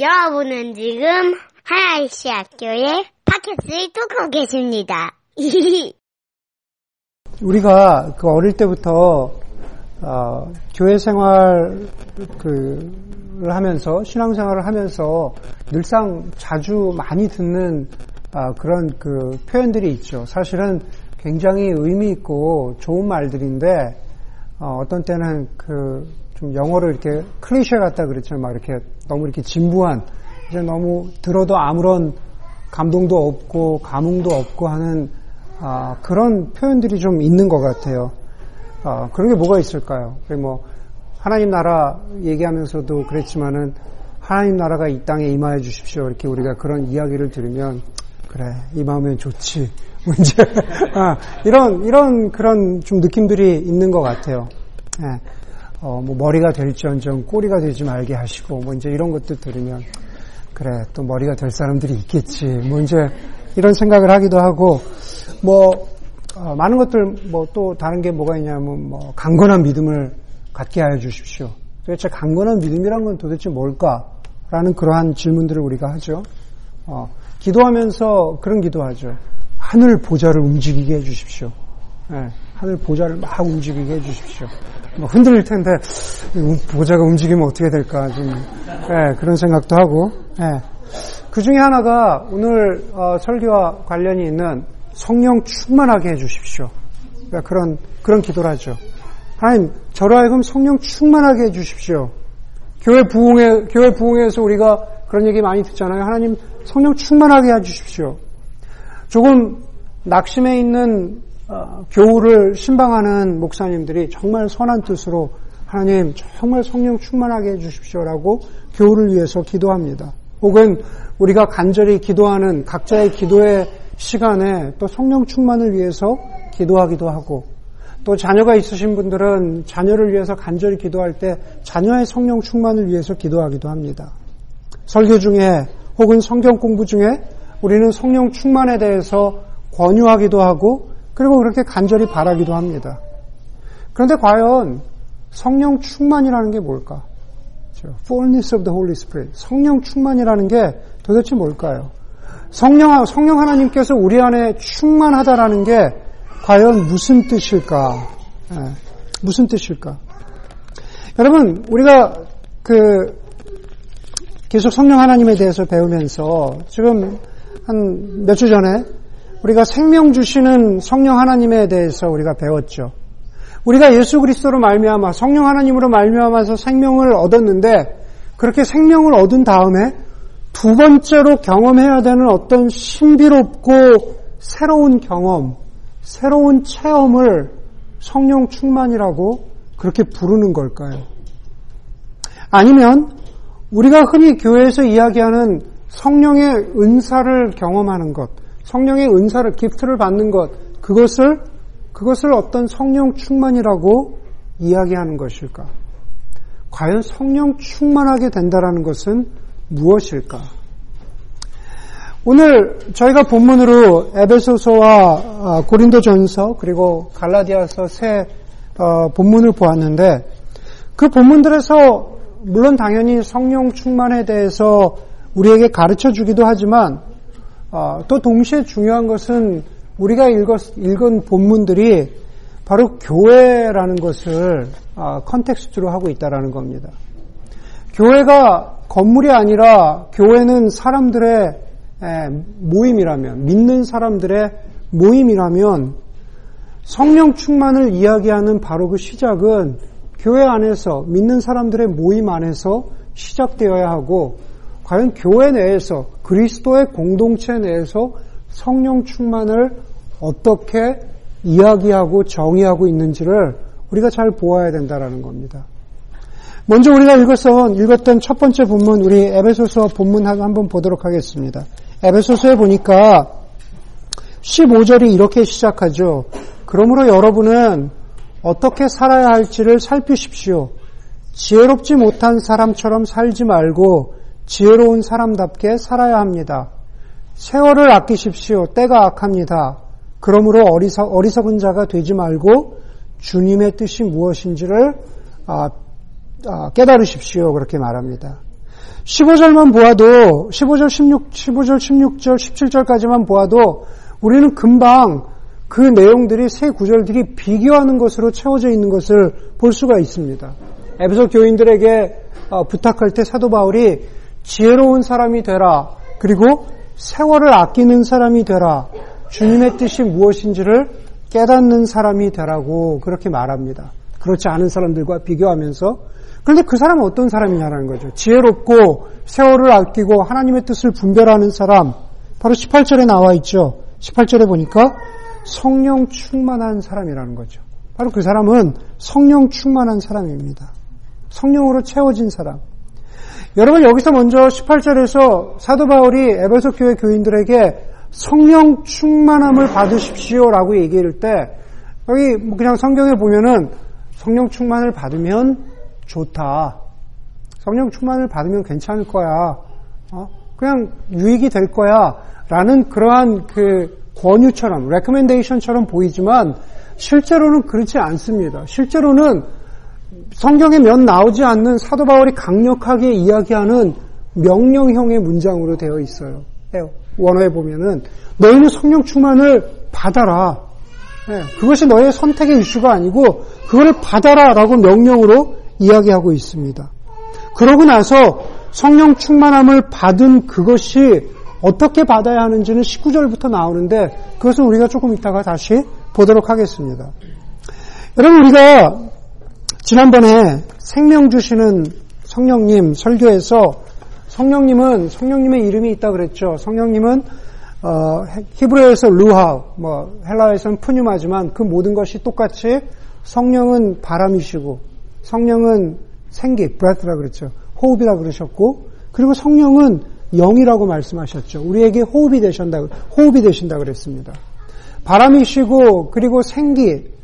여러분은 지금 하나이시 학교의 팟캐스트를 듣고 계십니다. 우리가 그 어릴 때부터 어, 교회 생활 그를 하면서 신앙 생활을 하면서 늘상 자주 많이 듣는 아, 그런 그 표현들이 있죠. 사실은 굉장히 의미 있고 좋은 말들인데 어, 떤 때는 그 좀 영어로 이렇게 클리셰 같다 그랬잖아요. 막 이렇게 너무 이렇게 진부한 이제 너무 들어도 아무런 감동도 없고 감흥도 없고 하는 아, 그런 표현들이 좀 있는 것 같아요. 아, 그런 게 뭐가 있을까요? 뭐 하나님 나라 얘기하면서도 그랬지만은 하나님 나라가 이 땅에 임하여 주십시오. 이렇게 우리가 그런 이야기를 들으면 그래 임하면 좋지. 문제 아, 이런 이런 그런 좀 느낌들이 있는 것 같아요. 예. 어, 뭐 머리가 될지언정 꼬리가 되지 말게 하시고 뭐 이제 이런 것들 들으면 그래 또 머리가 될 사람들이 있겠지. 뭐 이제 이런 생각을 하기도 하고 뭐 어, 많은 것들 뭐 또 다른 게 뭐가 있냐면 뭐 강건한 믿음을 갖게 하여 주십시오. 도대체 강건한 믿음이란 건 도대체 뭘까라는 그러한 질문들을 우리가 하죠. 어, 기도하면서 그런 기도하죠. 하늘 보좌를 움직이게 해 주십시오. 네, 하늘 보좌를 막 움직이게 해 주십시오. 뭐 흔들릴 텐데 보좌가 움직이면 어떻게 될까 좀 네, 그런 생각도 하고 네. 그 중에 하나가 오늘 어, 설교와 관련이 있는 성령 충만하게 해주십시오. 그러니까 그런 그런 기도를 하죠. 하나님 저로 하여금 성령 충만하게 해주십시오. 교회 부흥회 교회 부흥회에서 우리가 그런 얘기 많이 듣잖아요. 하나님 성령 충만하게 해주십시오. 조금 낙심해 있는 어, 교우를 신방하는 목사님들이 정말 선한 뜻으로 하나님 정말 성령 충만하게 해주십시오라고 교우를 위해서 기도합니다. 혹은 우리가 간절히 기도하는 각자의 기도의 시간에 또 성령 충만을 위해서 기도하기도 하고 또 자녀가 있으신 분들은 자녀를 위해서 간절히 기도할 때 자녀의 성령 충만을 위해서 기도하기도 합니다. 설교 중에 혹은 성경 공부 중에 우리는 성령 충만에 대해서 권유하기도 하고 그리고 그렇게 간절히 바라기도 합니다. 그런데 과연 성령 충만이라는 게 뭘까? fullness of the Holy Spirit. 성령 충만이라는 게 도대체 뭘까요? 성령, 성령 하나님께서 우리 안에 충만하다라는 게 과연 무슨 뜻일까? 네, 무슨 뜻일까? 여러분, 우리가 그 계속 성령 하나님에 대해서 배우면서 지금 한 몇 주 전에 우리가 생명 주시는 성령 하나님에 대해서 우리가 배웠죠. 우리가 예수 그리스도로 말미암아 성령 하나님으로 말미암아서 생명을 얻었는데 그렇게 생명을 얻은 다음에 두 번째로 경험해야 되는 어떤 신비롭고 새로운 경험, 새로운 체험을 성령 충만이라고 그렇게 부르는 걸까요? 아니면 우리가 흔히 교회에서 이야기하는 성령의 은사를 경험하는 것, 성령의 은사를, 기프트를 받는 것, 그것을, 그것을 어떤 성령 충만이라고 이야기하는 것일까? 과연 성령 충만하게 된다라는 것은 무엇일까? 오늘 저희가 본문으로 에베소서와 아, 고린도전서 그리고 갈라디아서 세 어, 본문을 보았는데 그 본문들에서 물론 당연히 성령 충만에 대해서 우리에게 가르쳐 주기도 하지만 어, 또 동시에 중요한 것은 우리가 읽었, 읽은 본문들이 바로 교회라는 것을 아, 컨텍스트로 하고 있다라는 겁니다. 교회가 건물이 아니라 교회는 사람들의 모임이라면, 믿는 사람들의 모임이라면 성령 충만을 이야기하는 바로 그 시작은 교회 안에서, 믿는 사람들의 모임 안에서 시작되어야 하고, 과연 교회 내에서, 그리스도의 공동체 내에서 성령 충만을 어떻게 이야기하고 정의하고 있는지를 우리가 잘 보아야 된다라는 겁니다. 먼저 우리가 읽었던, 읽었던 첫 번째 본문, 우리 에베소서 본문 한번 보도록 하겠습니다. 에베소서에 보니까 15절이 이렇게 시작하죠. 그러므로 여러분은 어떻게 살아야 할지를 살피십시오. 지혜롭지 못한 사람처럼 살지 말고 지혜로운 사람답게 살아야 합니다. 세월을 아끼십시오. 때가 악합니다. 그러므로 어리석, 어리석은 자가 되지 말고 주님의 뜻이 무엇인지를 아, 아, 깨달으십시오. 그렇게 말합니다. 15절만 보아도 15절 16 15절 16절 17절까지만 보아도 우리는 금방 그 내용들이 세 구절들이 비교하는 것으로 채워져 있는 것을 볼 수가 있습니다. 에베소 교인들에게 어, 부탁할 때 사도 바울이 지혜로운 사람이 되라. 그리고 세월을 아끼는 사람이 되라. 주님의 뜻이 무엇인지를 깨닫는 사람이 되라고 그렇게 말합니다. 그렇지 않은 사람들과 비교하면서 그런데 그 사람은 어떤 사람이냐라는 거죠. 지혜롭고 세월을 아끼고 하나님의 뜻을 분별하는 사람 바로 18절에 나와 있죠. 18절에 보니까 성령 충만한 사람이라는 거죠. 바로 그 사람은 성령 충만한 사람입니다. 성령으로 채워진 사람. 여러분 여기서 먼저 18절에서 사도 바울이 에베소 교회 교인들에게 성령 충만함을 받으십시오라고 얘기할 때 여기 뭐 그냥 성경에 보면은 성령 충만을 받으면 좋다. 성령 충만을 받으면 괜찮을 거야. 어? 그냥 유익이 될 거야. 라는 그러한 그 권유처럼, 레코멘데이션처럼 보이지만 실제로는 그렇지 않습니다. 실제로는 성경에 몇 나오지 않는 사도 바울이 강력하게 이야기하는 명령형의 문장으로 되어 있어요. 예, 원어에 보면은 너희는 성령 충만을 받아라. 네, 그것이 너의 선택의 이슈가 아니고 그거를 받아라라고 명령으로 이야기하고 있습니다. 그러고 나서 성령 충만함을 받은 그것이 어떻게 받아야 하는지는 19절부터 나오는데 그것은 우리가 조금 이따가 다시 보도록 하겠습니다. 여러분 우리가 지난번에 생명 주시는 성령님 설교에서 성령님은 성령님의 이름이 있다 그랬죠. 성령님은 어, 히브리어에서 루하, 뭐 헬라어에서는 푸뉴마지만 그 모든 것이 똑같이 성령은 바람이시고 성령은 생기, 브레트라 그랬죠. 호흡이라 그러셨고 그리고 성령은 영이라고 말씀하셨죠. 우리에게 호흡이 되신다, 호흡이 되신다 그랬습니다. 바람이시고 그리고 생기,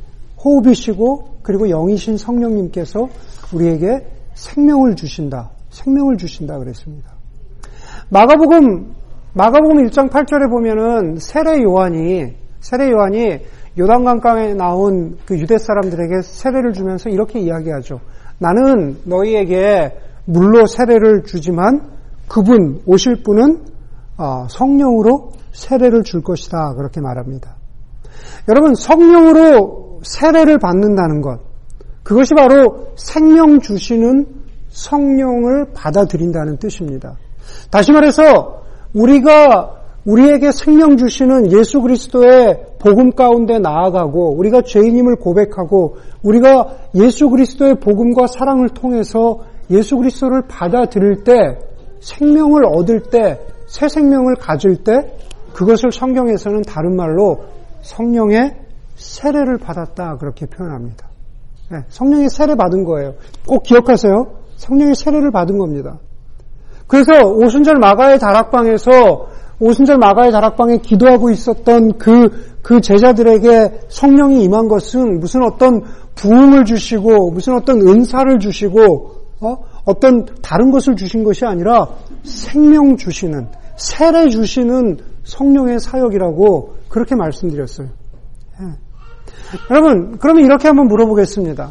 호흡이시고 그리고 영이신 성령님께서 우리에게 생명을 주신다. 생명을 주신다 그랬습니다. 마가복음 마가복음 1장 8절에 보면은 세례 요한이 세례 요한이 요단강가에 나온 그 유대 사람들에게 세례를 주면서 이렇게 이야기하죠. 나는 너희에게 물로 세례를 주지만 그분 오실 분은 아, 성령으로 세례를 줄 것이다 그렇게 말합니다. 여러분 성령으로 세례를 받는다는 것 그것이 바로 생명 주시는 성령을 받아들인다는 뜻입니다. 다시 말해서 우리가 우리에게 생명 주시는 예수 그리스도의 복음 가운데 나아가고 우리가 죄인임을 고백하고 우리가 예수 그리스도의 복음과 사랑을 통해서 예수 그리스도를 받아들일 때 생명을 얻을 때 새 생명을 가질 때 그것을 성경에서는 다른 말로 성령의 세례를 받았다 그렇게 표현합니다. 네, 성령의 세례 받은 거예요. 꼭 기억하세요. 성령의 세례를 받은 겁니다. 그래서 오순절 마가의 다락방에서 오순절 마가의 다락방에 기도하고 있었던 그, 그 제자들에게 성령이 임한 것은 무슨 어떤 부흥을 주시고, 무슨 어떤 은사를 주시고, 어? 어떤 다른 것을 주신 것이 아니라 생명 주시는, 세례 주시는 성령의 사역이라고 그렇게 말씀드렸어요. 예. 여러분, 그러면 이렇게 한번 물어보겠습니다.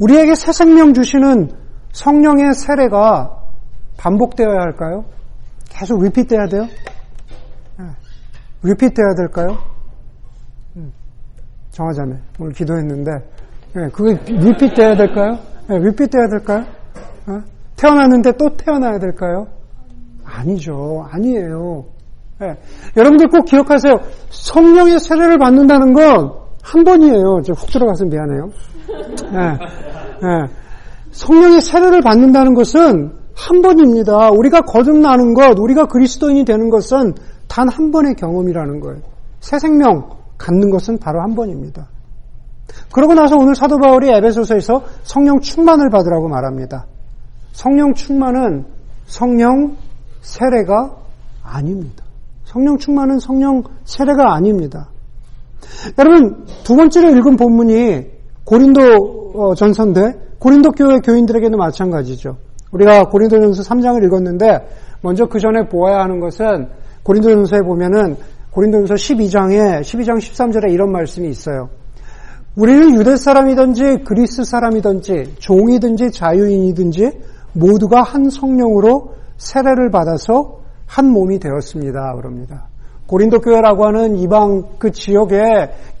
우리에게 새 생명 주시는 성령의 세례가 반복되어야 할까요? 계속 리핏돼야 돼요? 네. 리핏돼야 될까요? 음. 정하자매 오늘 기도했는데 네, 그게 리핏돼야 될까요? 네, 리핏돼야 될까요? 어? 태어났는데 또 태어나야 될까요? 아니죠. 아니에요. 네. 여러분들 꼭 기억하세요. 성령의 세례를 받는다는 건 한 번이에요. 훅 들어가서 미안해요. 성령의 세례를 받는다는 것은 한 번입니다. 우리가 거듭나는 것, 우리가 그리스도인이 되는 것은 단 한 번의 경험이라는 거예요. 새 생명 갖는 것은 바로 한 번입니다. 그러고 나서 오늘 사도 바울이 에베소서에서 성령 충만을 받으라고 말합니다. 성령 충만은 성령 세례가 아닙니다. 성령 충만은 성령 세례가 아닙니다. 여러분, 두 번째로 읽은 본문이 고린도 어, 전서인데, 고린도 교회 교인들에게도 마찬가지죠. 우리가 고린도전서 3장을 읽었는데 먼저 그 전에 보아야 하는 것은 고린도전서에 보면은 고린도전서 12장에 12장 13절에 이런 말씀이 있어요. 우리는 유대 사람이든지 그리스 사람이든지 종이든지 자유인이든지 모두가 한 성령으로 세례를 받아서 한 몸이 되었습니다. 그럽니다. 고린도 교회라고 하는 이방 그 지역에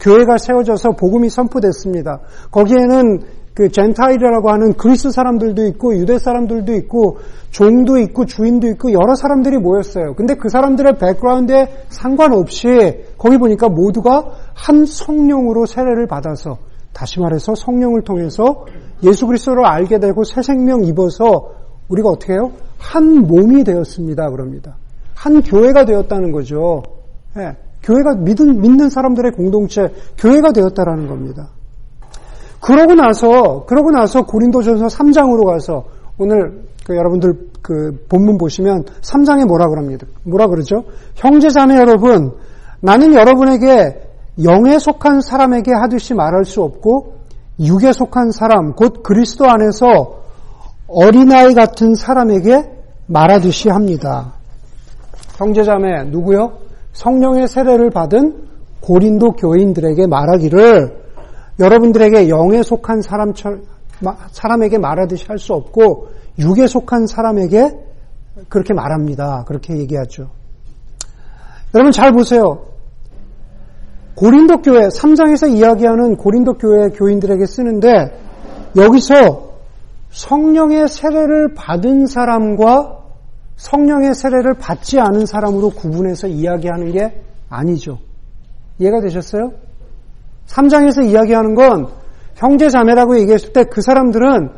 교회가 세워져서 복음이 선포됐습니다. 거기에는 그 젠타일이라고 하는 그리스 사람들도 있고 유대 사람들도 있고 종도 있고 주인도 있고 여러 사람들이 모였어요. 근데 그 사람들의 백그라운드에 상관없이 거기 보니까 모두가 한 성령으로 세례를 받아서 다시 말해서 성령을 통해서 예수 그리스도를 알게 되고 새 생명 입어서 우리가 어떻게 해요? 한 몸이 되었습니다. 그럽니다. 한 교회가 되었다는 거죠. 네, 교회가 믿은, 믿는 사람들의 공동체, 교회가 되었다라는 겁니다. 그러고 나서, 그러고 나서 고린도전서 3장으로 가서 오늘 그 여러분들 그 본문 보시면 3장에 뭐라 그럽니다. 뭐라 그러죠? 형제 자매 여러분, 나는 여러분에게 영에 속한 사람에게 하듯이 말할 수 없고 육에 속한 사람, 곧 그리스도 안에서 어린아이 같은 사람에게 말하듯이 합니다. 형제자매 누구요? 성령의 세례를 받은 고린도 교인들에게 말하기를 여러분들에게 영에 속한 사람 사람에게 말하듯이 할 수 없고 육에 속한 사람에게 그렇게 말합니다. 그렇게 얘기하죠. 여러분 잘 보세요. 고린도 교회 3장에서 이야기하는 고린도 교회 교인들에게 쓰는데 여기서 성령의 세례를 받은 사람과 성령의 세례를 받지 않은 사람으로 구분해서 이야기하는 게 아니죠. 이해가 되셨어요? 3장에서 이야기하는 건 형제 자매라고 얘기했을 때 그 사람들은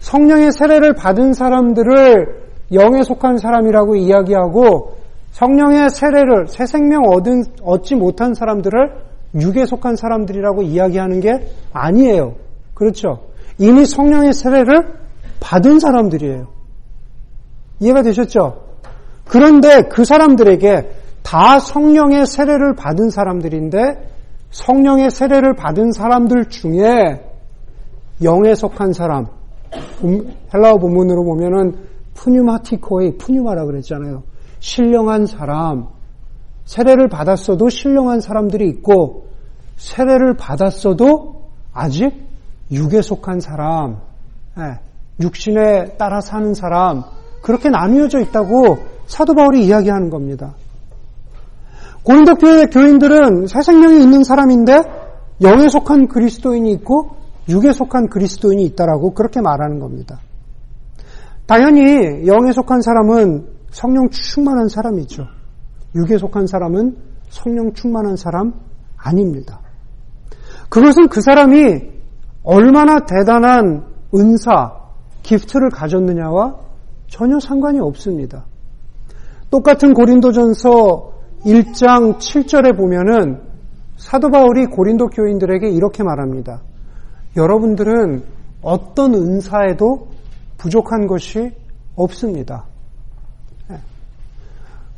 성령의 세례를 받은 사람들을 영에 속한 사람이라고 이야기하고 성령의 세례를 새 생명 얻은 얻지 못한 사람들을 육에 속한 사람들이라고 이야기하는 게 아니에요. 그렇죠? 이미 성령의 세례를 받은 사람들이에요. 이해가 되셨죠? 그런데 그 사람들에게 다 성령의 세례를 받은 사람들인데 성령의 세례를 받은 사람들 중에 영에 속한 사람, 헬라어 본문으로 보면은 푸뉴마티코의 푸뉴마라 그랬잖아요. 신령한 사람, 세례를 받았어도 신령한 사람들이 있고 세례를 받았어도 아직 육에 속한 사람, 예, 육신에 따라 사는 사람 그렇게 나뉘어져 있다고 사도 바울이 이야기하는 겁니다. 고린도 교회 교인들은 새 생명이 있는 사람인데 영에 속한 그리스도인이 있고 육에 속한 그리스도인이 있다라고 그렇게 말하는 겁니다. 당연히 영에 속한 사람은 성령 충만한 사람이죠. 육에 속한 사람은 성령 충만한 사람 아닙니다. 그것은 그 사람이 얼마나 대단한 은사, 기프트를 가졌느냐와 전혀 상관이 없습니다. 똑같은 고린도전서 1장 7절에 보면은 사도 바울이 고린도 교인들에게 이렇게 말합니다. 여러분들은 어떤 은사에도 부족한 것이 없습니다. 예.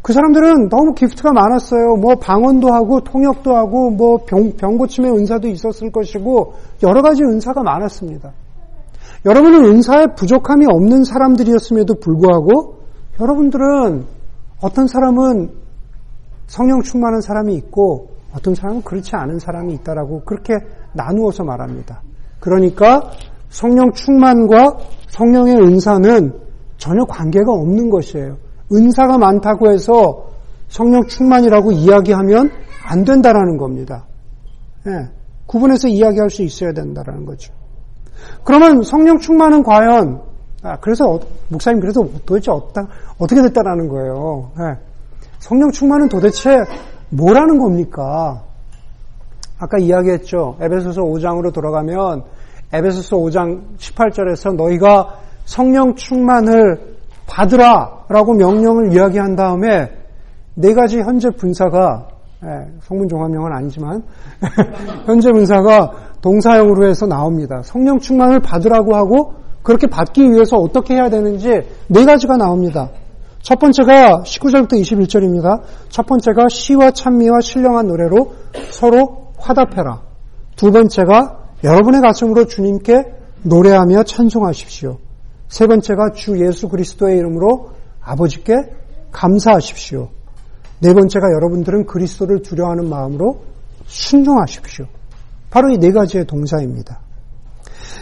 그 사람들은 너무 기프트가 많았어요. 뭐 방언도 하고 통역도 하고 뭐 병, 병 고침의 은사도 있었을 것이고 여러 가지 은사가 많았습니다. 여러분은 은사에 부족함이 없는 사람들이었음에도 불구하고 여러분들은 어떤 사람은 성령 충만한 사람이 있고 어떤 사람은 그렇지 않은 사람이 있다라고 그렇게 나누어서 말합니다. 그러니까 성령 충만과 성령의 은사는 전혀 관계가 없는 것이에요. 은사가 많다고 해서 성령 충만이라고 이야기하면 안 된다라는 겁니다. 예, 구분해서 이야기할 수 있어야 된다라는 거죠. 그러면 성령 충만은 과연 아, 그래서 어, 목사님 그래서 도대체 어떠, 어떻게 됐다라는 거예요. 예. 성령 충만은 도대체 뭐라는 겁니까? 아까 이야기했죠. 에베소서 5장으로 돌아가면 에베소서 5장 18절에서 너희가 성령 충만을 받으라라고 명령을 이야기한 다음에 네 가지 현재 분사가 예, 성문 종합명은 아니지만 현재 분사가 동사형으로 해서 나옵니다. 성령 충만을 받으라고 하고 그렇게 받기 위해서 어떻게 해야 되는지 네 가지가 나옵니다. 첫 번째가 19절부터 21절입니다. 첫 번째가 시와 찬미와 신령한 노래로 서로 화답해라. 두 번째가 여러분의 가슴으로 주님께 노래하며 찬송하십시오. 세 번째가 주 예수 그리스도의 이름으로 아버지께 감사하십시오. 네 번째가 여러분들은 그리스도를 두려워하는 마음으로 순종하십시오. 바로 이 네 가지의 동사입니다.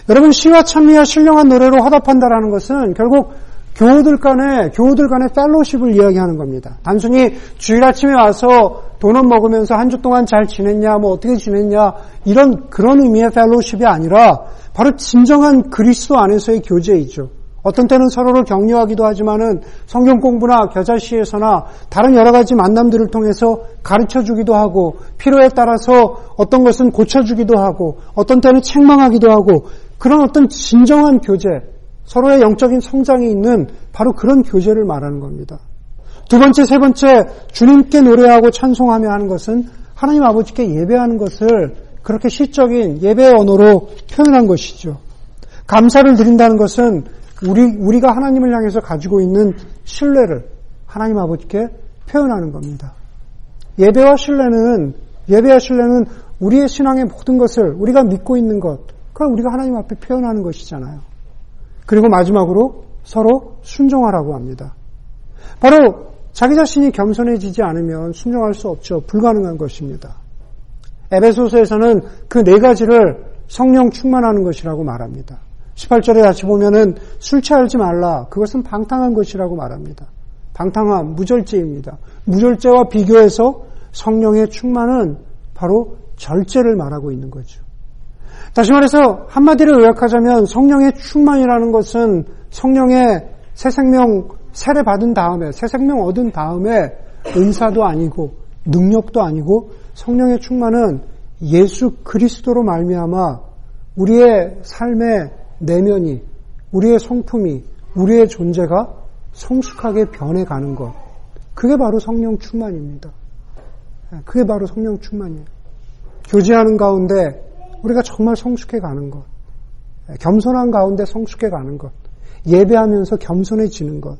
여러분 시와 찬미와 신령한 노래로 화답한다라는 것은 결국 교우들 간에 교우들 간의 펠로십을 이야기하는 겁니다. 단순히 주일 아침에 와서 도넛 먹으면서 한 주 동안 잘 지냈냐, 뭐 어떻게 지냈냐 이런 그런 의미의 펠로십이 아니라 바로 진정한 그리스도 안에서의 교제이죠. 어떤 때는 서로를 격려하기도 하지만은 성경 공부나 겨자씨에서나 다른 여러 가지 만남들을 통해서 가르쳐 주기도 하고 필요에 따라서 어떤 것은 고쳐 주기도 하고 어떤 때는 책망하기도 하고 그런 어떤 진정한 교제, 서로의 영적인 성장이 있는 바로 그런 교제를 말하는 겁니다. 두 번째, 세 번째, 주님께 노래하고 찬송하며 하는 것은 하나님 아버지께 예배하는 것을 그렇게 시적인 예배의 언어로 표현한 것이죠. 감사를 드린다는 것은 우리, 우리가 하나님을 향해서 가지고 있는 신뢰를 하나님 아버지께 표현하는 겁니다. 예배와 신뢰는, 예배와 신뢰는 우리의 신앙의 모든 것을 우리가 믿고 있는 것, 그걸 우리가 하나님 앞에 표현하는 것이잖아요. 그리고 마지막으로 서로 순종하라고 합니다. 바로 자기 자신이 겸손해지지 않으면 순종할 수 없죠. 불가능한 것입니다. 에베소서에서는 그 네 가지를 성령 충만하는 것이라고 말합니다. 18절에 다시 보면은 술 취하지 말라. 그것은 방탕한 것이라고 말합니다. 방탕함, 무절제입니다. 무절제와 비교해서 성령의 충만은 바로 절제를 말하고 있는 거죠. 다시 말해서 한마디로 요약하자면 성령의 충만이라는 것은 성령의 새 생명 세례 받은 다음에 새 생명 얻은 다음에 은사도 아니고 능력도 아니고 성령의 충만은 예수 그리스도로 말미암아 우리의 삶의 내면이 우리의 성품이 우리의 존재가 성숙하게 변해가는 것 그게 바로 성령 충만입니다. 그게 바로 성령 충만이에요. 교제하는 가운데 우리가 정말 성숙해 가는 것. 겸손한 가운데 성숙해 가는 것. 예배하면서 겸손해지는 것.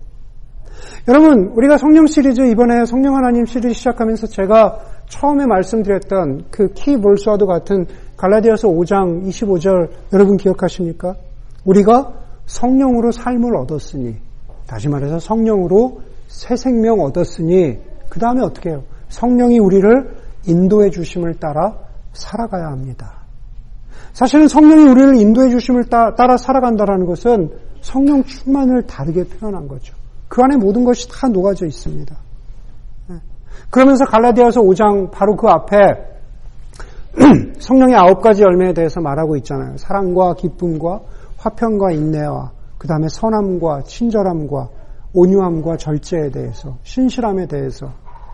여러분, 우리가 성령 시리즈 이번에 성령 하나님 시리즈 시작하면서 제가 처음에 말씀드렸던 그 키볼스와도 같은 갈라디아서 5장 25절 여러분 기억하십니까? 우리가 성령으로 삶을 얻었으니 다시 말해서 성령으로 새 생명 얻었으니 그 다음에 어떻게 해요? 성령이 우리를 인도해 주심을 따라 살아가야 합니다. 사실은 성령이 우리를 인도해 주심을 따라 살아간다는 것은 성령 충만을 다르게 표현한 거죠. 그 안에 모든 것이 다 녹아져 있습니다. 네. 그러면서 갈라디아서 5장 바로 그 앞에 성령의 아홉 가지 열매에 대해서 말하고 있잖아요. 사랑과 기쁨과 화평과 인내와 그 다음에 선함과 친절함과 온유함과 절제에 대해서 신실함에 대해서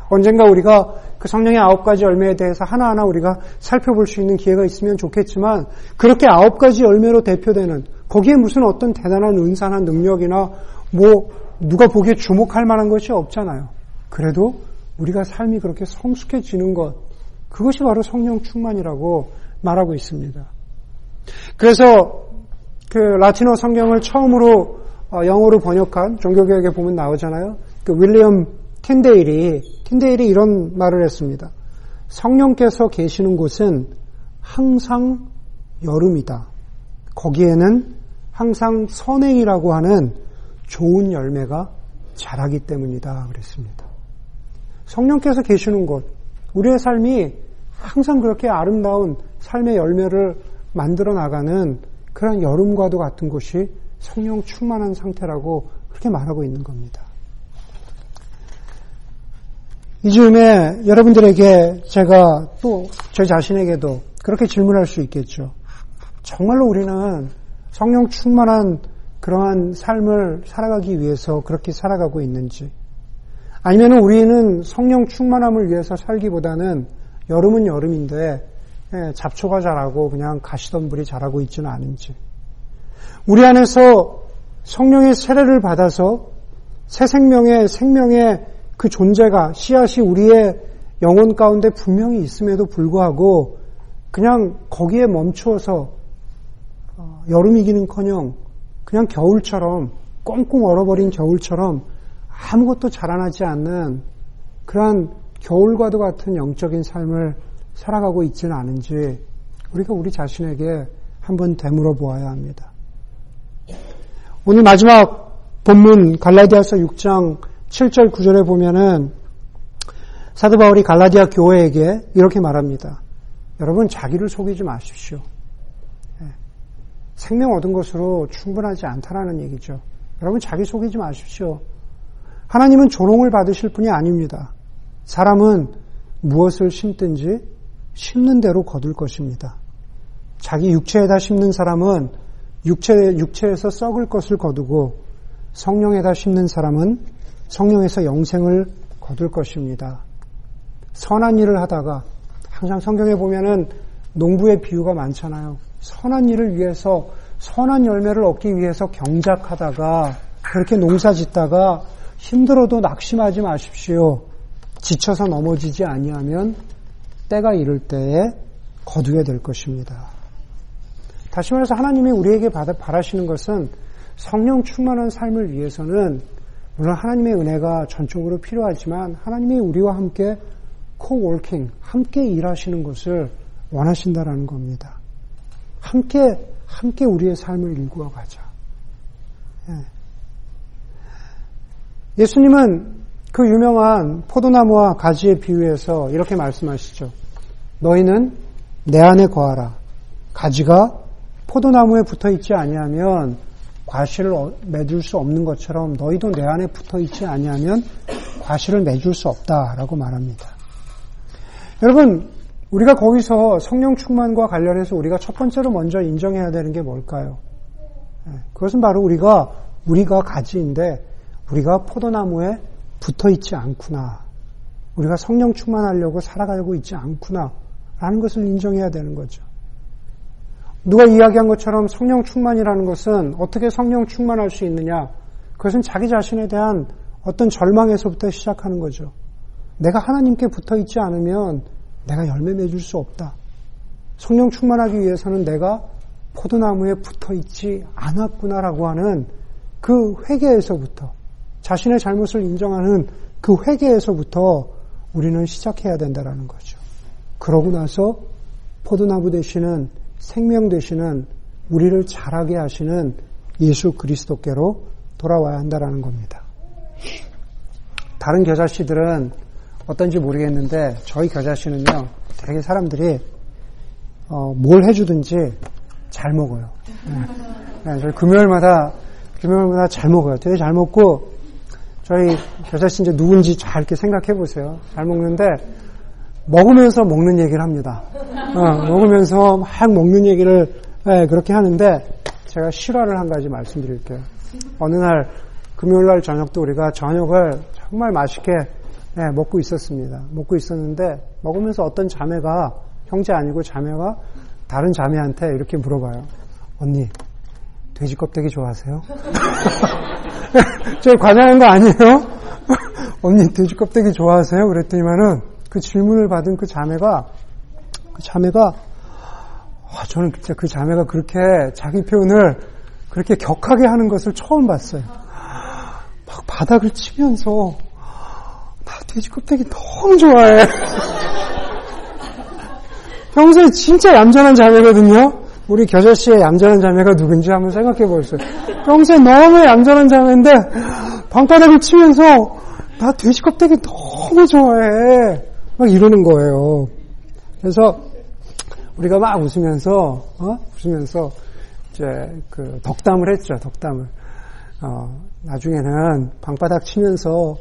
언젠가 우리가 그 성령의 아홉 가지 열매에 대해서 하나하나 우리가 살펴볼 수 있는 기회가 있으면 좋겠지만 그렇게 아홉 가지 열매로 대표되는 거기에 무슨 어떤 대단한 은사나 능력이나 뭐 누가 보기에 주목할 만한 것이 없잖아요. 그래도 우리가 삶이 그렇게 성숙해지는 것 그것이 바로 성령 충만이라고 말하고 있습니다. 그래서 그 라틴어 성경을 처음으로 어, 영어로 번역한 종교개혁에 보면 나오잖아요. 그 윌리엄 틴데일이 틴데일이 이런 말을 했습니다. 성령께서 계시는 곳은 항상 여름이다. 거기에는 항상 선행이라고 하는 좋은 열매가 자라기 때문이다. 그랬습니다. 성령께서 계시는 곳, 우리의 삶이 항상 그렇게 아름다운 삶의 열매를 만들어 나가는 그런 여름과도 같은 곳이 성령 충만한 상태라고 그렇게 말하고 있는 겁니다. 이 즈음에 여러분들에게 제가 또 제 자신에게도 그렇게 질문할 수 있겠죠. 정말로 우리는 성령 충만한 그러한 삶을 살아가기 위해서 그렇게 살아가고 있는지, 아니면 우리는 성령 충만함을 위해서 살기보다는 여름은 여름인데 예, 잡초가 자라고 그냥 가시덤불이 자라고 있지는 않은지, 우리 안에서 성령의 세례를 받아서 새 생명의 생명의 그 존재가 씨앗이 우리의 영혼 가운데 분명히 있음에도 불구하고 그냥 거기에 멈추어서 어, 여름 이기는커녕 그냥 겨울처럼 꽁꽁 얼어버린 겨울처럼 아무것도 자라나지 않는 그러한 겨울과도 같은 영적인 삶을 살아가고 있지는 않은지 우리가 우리 자신에게 한번 되물어 보아야 합니다. 오늘 마지막 본문 갈라디아서 6장 7절 9절에 보면은 사도 바울이 갈라디아 교회에게 이렇게 말합니다. 여러분 자기를 속이지 마십시오. 예. 생명 얻은 것으로 충분하지 않다라는 얘기죠. 여러분 자기 속이지 마십시오. 하나님은 조롱을 받으실 분이 아닙니다. 사람은 무엇을 심든지 심는 대로 거둘 것입니다. 자기 육체에다 심는 사람은 육체, 육체에서 썩을 것을 거두고 성령에다 심는 사람은 성령에서 영생을 거둘 것입니다. 선한 일을 하다가 항상 성경에 보면은 농부의 비유가 많잖아요. 선한 일을 위해서 선한 열매를 얻기 위해서 경작하다가 그렇게 농사 짓다가 힘들어도 낙심하지 마십시오. 지쳐서 넘어지지 아니하면 때가 이를 때에 거두게 될 것입니다. 다시 말해서 하나님이 우리에게 바라시는 것은 성령 충만한 삶을 위해서는 물론 하나님의 은혜가 전적으로 필요하지만 하나님이 우리와 함께 코월킹, 함께 일하시는 것을 원하신다라는 겁니다. 함께, 함께 우리의 삶을 일구어 가자. 예. 수님은 그 유명한 포도나무와 가지의 비유에서 이렇게 말씀하시죠. 너희는 내 안에 거하라. 가지가 포도나무에 붙어 있지 아니하면 과실을 어, 맺을 수 없는 것처럼 너희도 내 안에 붙어 있지 아니하면 과실을 맺을 수 없다라고 말합니다. 여러분, 우리가 거기서 성령 충만과 관련해서 우리가 첫 번째로 먼저 인정해야 되는 게 뭘까요? 예, 그것은 바로 우리가 우리가 가지인데 우리가 포도나무에 붙어 있지 않구나. 우리가 성령 충만하려고 살아가고 있지 않구나. 라는 것을 인정해야 되는 거죠. 누가 이야기한 것처럼 성령 충만이라는 것은 어떻게 성령 충만할 수 있느냐? 그것은 자기 자신에 대한 어떤 절망에서부터 시작하는 거죠. 내가 하나님께 붙어 있지 않으면 내가 열매 맺을 수 없다. 성령 충만하기 위해서는 내가 포도나무에 붙어 있지 않았구나라고 하는 그 회개에서부터 자신의 잘못을 인정하는 그 회개에서부터 우리는 시작해야 된다라는 거죠. 그러고 나서 포도나무 되시는 생명 되시는 우리를 자라게 하시는 예수 그리스도께로 돌아와야 한다라는 겁니다. 다른 겨자씨들은 어떤지 모르겠는데 저희 겨자씨는요 되게 사람들이 어, 뭘 해주든지 잘 먹어요. 네. 네, 저희 금요일마다 금요일마다 잘 먹어요. 되게 잘 먹고 저희 겨자씨 이제 누군지 잘 이렇게 생각해 보세요. 잘 먹는데 먹으면서 먹는 얘기를 합니다. 어, 먹으면서 막 먹는 얘기를 네, 그렇게 하는데 제가 실화를 한 가지 말씀드릴게요. 어느 날 금요일 날 저녁도 우리가 저녁을 정말 맛있게 네, 먹고 있었습니다. 먹고 있었는데 먹으면서 어떤 자매가 형제 아니고 자매가 다른 자매한테 이렇게 물어봐요. 언니 돼지 껍데기 좋아하세요? 저 과장한 거 아니에요? 언니 돼지 껍데기 좋아하세요? 그랬더니만은 그 질문을 받은 그 자매가 그 자매가 아, 저는 진짜 그 자매가 그렇게 자기 표현을 그렇게 격하게 하는 것을 처음 봤어요. 막 바닥을 치면서 나 돼지 껍데기 너무 좋아해. 평소에 진짜 얌전한 자매거든요. 우리 겨자 씨의 얌전한 자매가 누군지 한번 생각해 보세요. 평소에 너무 얌전한 자매인데 방바닥을 치면서 나 돼지 껍데기 너무 좋아해. 막 이러는 거예요. 그래서 우리가 막 웃으면서 어? 웃으면서 이제 그 덕담을 했죠. 덕담을. 어, 나중에는 방바닥 치면서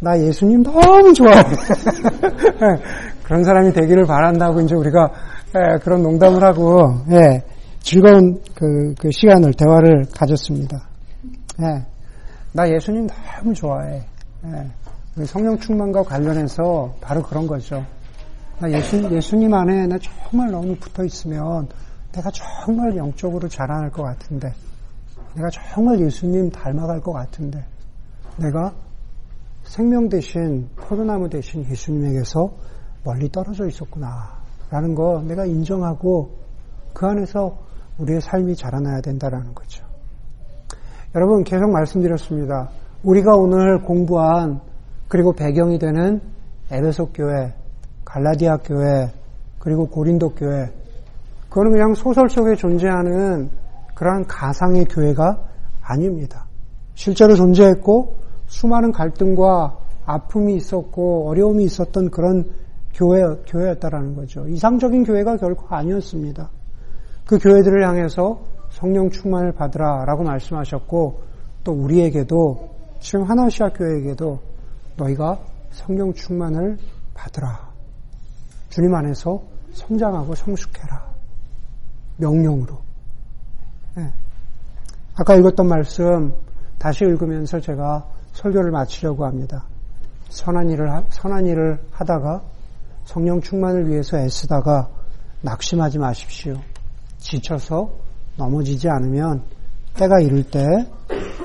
나 예수님 너무 좋아해. 예, 그런 사람이 되기를 바란다고 이제 우리가 예, 그런 농담을 하고 예, 즐거운 그, 그, 시간을 대화를 가졌습니다. 예, 나 예수님 너무 좋아해. 성령 충만과 관련해서 바로 그런 거죠. 나 예수, 예수님 안에 나 정말 너무 붙어 있으면 내가 정말 영적으로 자라날 것 같은데, 내가 정말 예수님 닮아갈 것 같은데, 내가 생명 대신, 포도나무 대신 예수님에게서 멀리 떨어져 있었구나. 라는 거 내가 인정하고 그 안에서 우리의 삶이 자라나야 된다라는 거죠. 여러분 계속 말씀드렸습니다. 우리가 오늘 공부한 그리고 배경이 되는 에베소 교회, 갈라디아 교회, 그리고 고린도 교회. 그거는 그냥 소설 속에 존재하는 그러한 가상의 교회가 아닙니다. 실제로 존재했고 수많은 갈등과 아픔이 있었고 어려움이 있었던 그런 교회, 교회였다라는 거죠. 이상적인 교회가 결코 아니었습니다. 그 교회들을 향해서 성령 충만을 받으라 라고 말씀하셨고 또 우리에게도 지금 하나시아 교회에게도 너희가 성령 충만을 받으라. 주님 안에서 성장하고 성숙해라. 명령으로. 네. 아까 읽었던 말씀 다시 읽으면서 제가 설교를 마치려고 합니다. 선한 일을, 선한 일을 하다가 성령 충만을 위해서 애쓰다가 낙심하지 마십시오. 지쳐서 넘어지지 않으면 때가 이를 때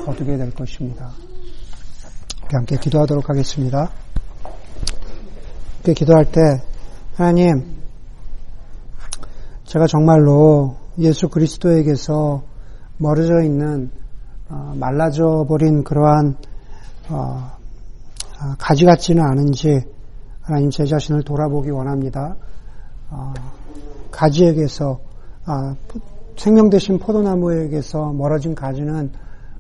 거두게 될 것입니다. 함께 기도하도록 하겠습니다. 함께 기도할 때 하나님 제가 정말로 예수 그리스도에게서 멀어져 있는 어, 말라져 버린 그러한 어, 아, 가지 같지는 않은지 하나님 제 자신을 돌아보기 원합니다. 어, 가지에게서 아, 생명 대신 포도나무에게서 멀어진 가지는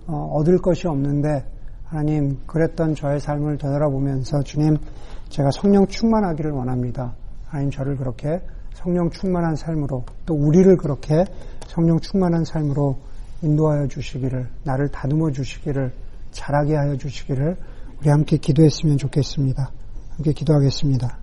얻을 것이 없는데 하나님 그랬던 저의 삶을 되돌아보면서 주님 제가 성령 충만하기를 원합니다. 하나님 저를 그렇게 성령 충만한 삶으로 또 우리를 그렇게 성령 충만한 삶으로 인도하여 주시기를 나를 다듬어 주시기를 잘하게 하여 주시기를 우리 함께 기도했으면 좋겠습니다. 함께 기도하겠습니다.